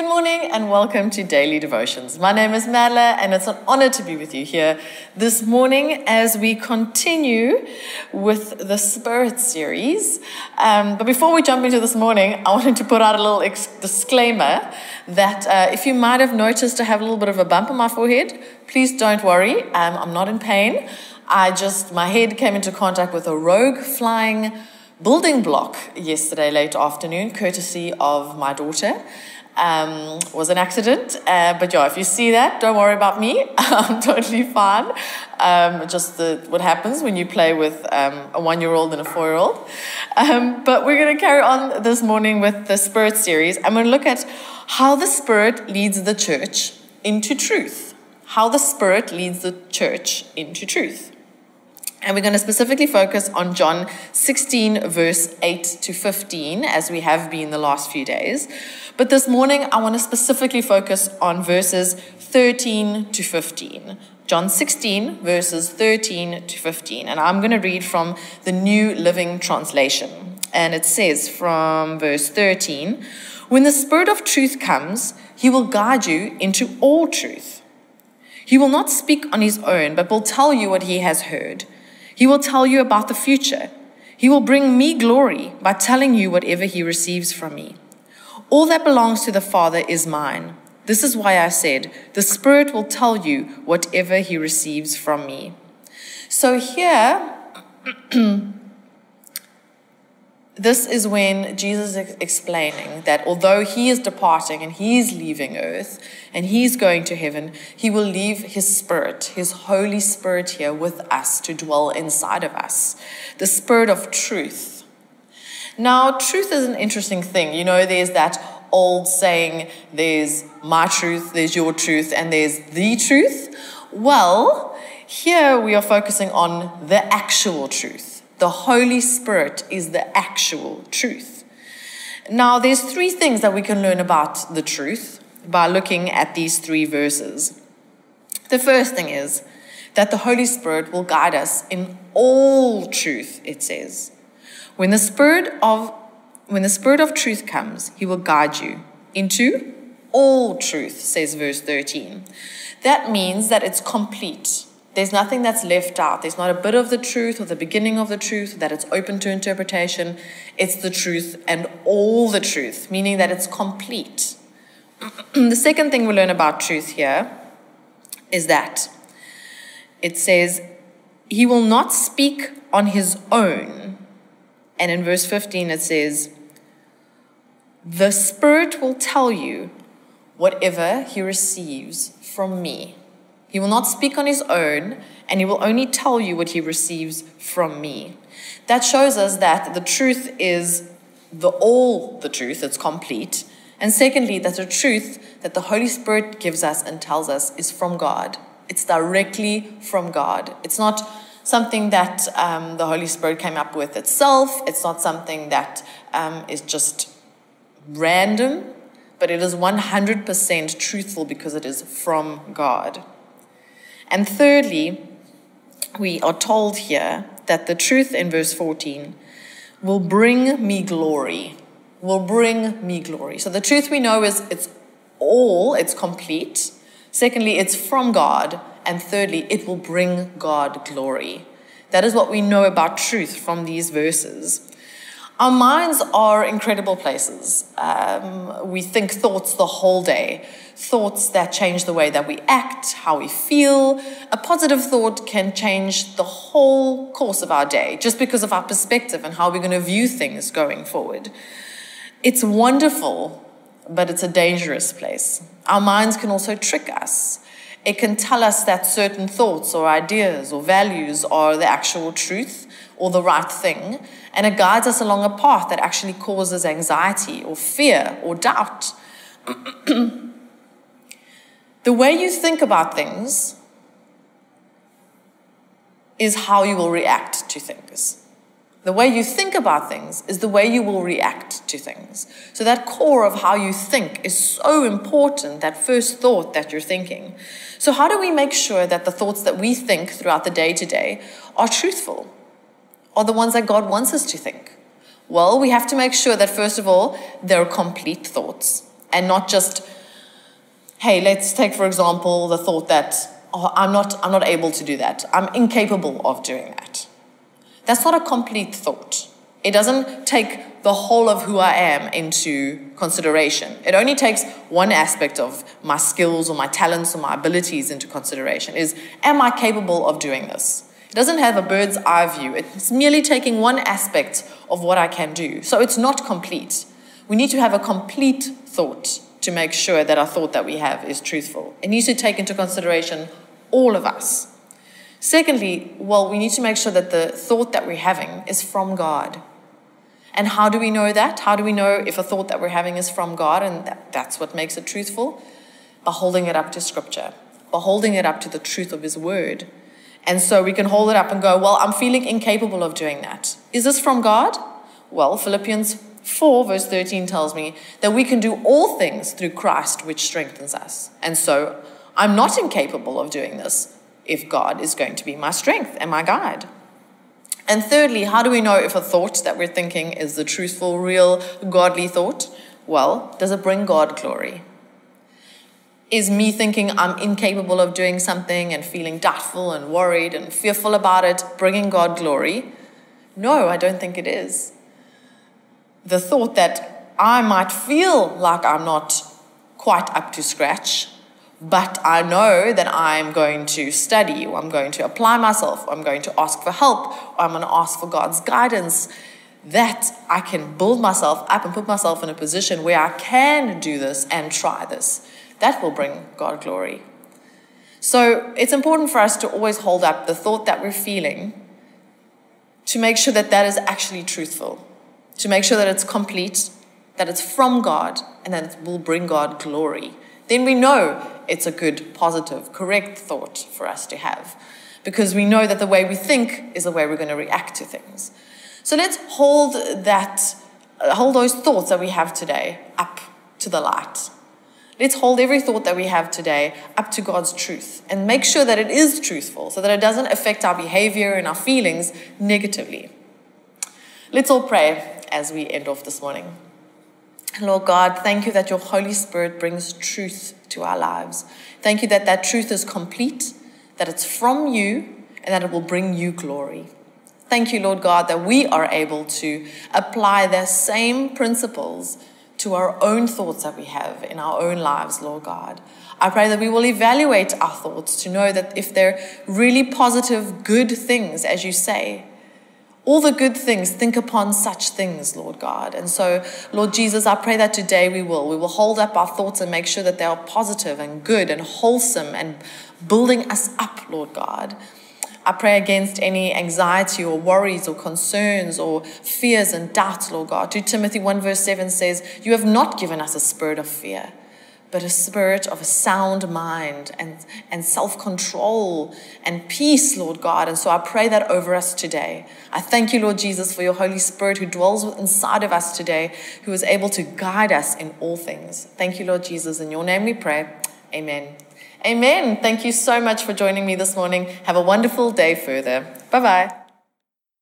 Good morning and welcome to Daily Devotions. My name is Madla and it's an honor to be with you here this morning as we continue with the Spirit series. Um, but before we jump into this morning, I wanted to put out a little ex- disclaimer that uh, if you might have noticed I have a little bit of a bump on my forehead, please don't worry. Um, I'm not in pain. I just, my head came into contact with a rogue flying building block yesterday late afternoon, courtesy of my daughter um, was an accident. Uh, but yeah, if you see that, don't worry about me. I'm totally fine. Um, just the, what happens when you play with um, a one year old and a four year old. Um, but we're going to carry on this morning with the Spirit series. I'm going to look at how the Spirit leads the church into truth. How the Spirit leads the church into truth. And we're going to specifically focus on John 16, verse 8 to 15, as we have been the last few days. But this morning, I want to specifically focus on verses 13 to 15. John 16, verses 13 to 15. And I'm going to read from the New Living Translation. And it says from verse 13 When the Spirit of truth comes, he will guide you into all truth. He will not speak on his own, but will tell you what he has heard he will tell you about the future. He will bring me glory by telling you whatever he receives from me. All that belongs to the Father is mine. This is why I said, The Spirit will tell you whatever he receives from me. So here, this is when Jesus is explaining that although he is departing and he's leaving earth and he's going to heaven, he will leave his spirit, his Holy Spirit here with us to dwell inside of us, the spirit of truth. Now, truth is an interesting thing. You know, there's that old saying, there's my truth, there's your truth, and there's the truth. Well, here we are focusing on the actual truth the Holy Spirit is the actual truth. Now, there's three things that we can learn about the truth by looking at these three verses. The first thing is that the Holy Spirit will guide us in all truth, it says. When the Spirit of when the Spirit of truth comes, he will guide you into all truth, says verse 13. That means that it's complete. There's nothing that's left out. There's not a bit of the truth or the beginning of the truth that it's open to interpretation. It's the truth and all the truth, meaning that it's complete. the second thing we learn about truth here is that it says, He will not speak on His own. And in verse 15 it says, The Spirit will tell you whatever He receives from me. He will not speak on his own, and he will only tell you what he receives from me. That shows us that the truth is the all the truth, it's complete. And secondly, that the truth that the Holy Spirit gives us and tells us is from God. It's directly from God. It's not something that um, the Holy Spirit came up with itself. It's not something that um, is just random, but it is 100% truthful because it is from God. And thirdly, we are told here that the truth in verse 14 will bring me glory. Will bring me glory. So the truth we know is it's all, it's complete. Secondly, it's from God. And thirdly, it will bring God glory. That is what we know about truth from these verses. Our minds are incredible places. Um, we think thoughts the whole day, thoughts that change the way that we act, how we feel. A positive thought can change the whole course of our day just because of our perspective and how we're going to view things going forward. It's wonderful, but it's a dangerous place. Our minds can also trick us. It can tell us that certain thoughts or ideas or values are the actual truth or the right thing and it guides us along a path that actually causes anxiety or fear or doubt. the way you think about things is how you will react to things. The way you think about things is the way you will react to things. So, that core of how you think is so important, that first thought that you're thinking. So, how do we make sure that the thoughts that we think throughout the day to day are truthful? are the ones that God wants us to think? Well, we have to make sure that, first of all, they're complete thoughts. and not just, hey, let's take, for example, the thought that, oh, I'm not, I'm not able to do that. I'm incapable of doing that. That's not a complete thought. It doesn't take the whole of who I am into consideration. It only takes one aspect of my skills or my talents or my abilities into consideration is am I capable of doing this? It doesn't have a bird's eye view. It's merely taking one aspect of what I can do. So it's not complete. We need to have a complete thought to make sure that our thought that we have is truthful. It needs to take into consideration all of us. Secondly, well, we need to make sure that the thought that we're having is from God. And how do we know that? How do we know if a thought that we're having is from God and that, that's what makes it truthful? By holding it up to Scripture, by holding it up to the truth of His Word. And so we can hold it up and go, Well, I'm feeling incapable of doing that. Is this from God? Well, Philippians 4, verse 13 tells me that we can do all things through Christ, which strengthens us. And so I'm not incapable of doing this if God is going to be my strength and my guide. And thirdly, how do we know if a thought that we're thinking is the truthful, real, godly thought? Well, does it bring God glory? Is me thinking I'm incapable of doing something and feeling doubtful and worried and fearful about it bringing God glory? No, I don't think it is. The thought that I might feel like I'm not quite up to scratch but I know that I'm going to study, or I'm going to apply myself, or I'm going to ask for help, or I'm going to ask for God's guidance, that I can build myself up and put myself in a position where I can do this and try this. That will bring God glory. So it's important for us to always hold up the thought that we're feeling to make sure that that is actually truthful, to make sure that it's complete, that it's from God, and that it will bring God glory. Then we know it's a good, positive, correct thought for us to have because we know that the way we think is the way we're going to react to things. So let's hold that, uh, hold those thoughts that we have today up to the light. Let's hold every thought that we have today up to God's truth and make sure that it is truthful so that it doesn't affect our behavior and our feelings negatively. Let's all pray as we end off this morning. Lord God, thank you that your Holy Spirit brings truth to our lives. Thank you that that truth is complete, that it's from you, and that it will bring you glory. Thank you, Lord God, that we are able to apply the same principles to our own thoughts that we have in our own lives, Lord God. I pray that we will evaluate our thoughts to know that if they're really positive, good things, as you say, all the good things, think upon such things, Lord God. And so, Lord Jesus, I pray that today we will. We will hold up our thoughts and make sure that they are positive and good and wholesome and building us up, Lord God. I pray against any anxiety or worries or concerns or fears and doubts, Lord God. 2 Timothy 1 verse 7 says, You have not given us a spirit of fear, but a spirit of a sound mind and, and self control and peace, Lord God. And so I pray that over us today. I thank you, Lord Jesus, for your Holy Spirit who dwells inside of us today, who is able to guide us in all things. Thank you, Lord Jesus. In your name we pray. Amen. Amen. Thank you so much for joining me this morning. Have a wonderful day further. Bye bye.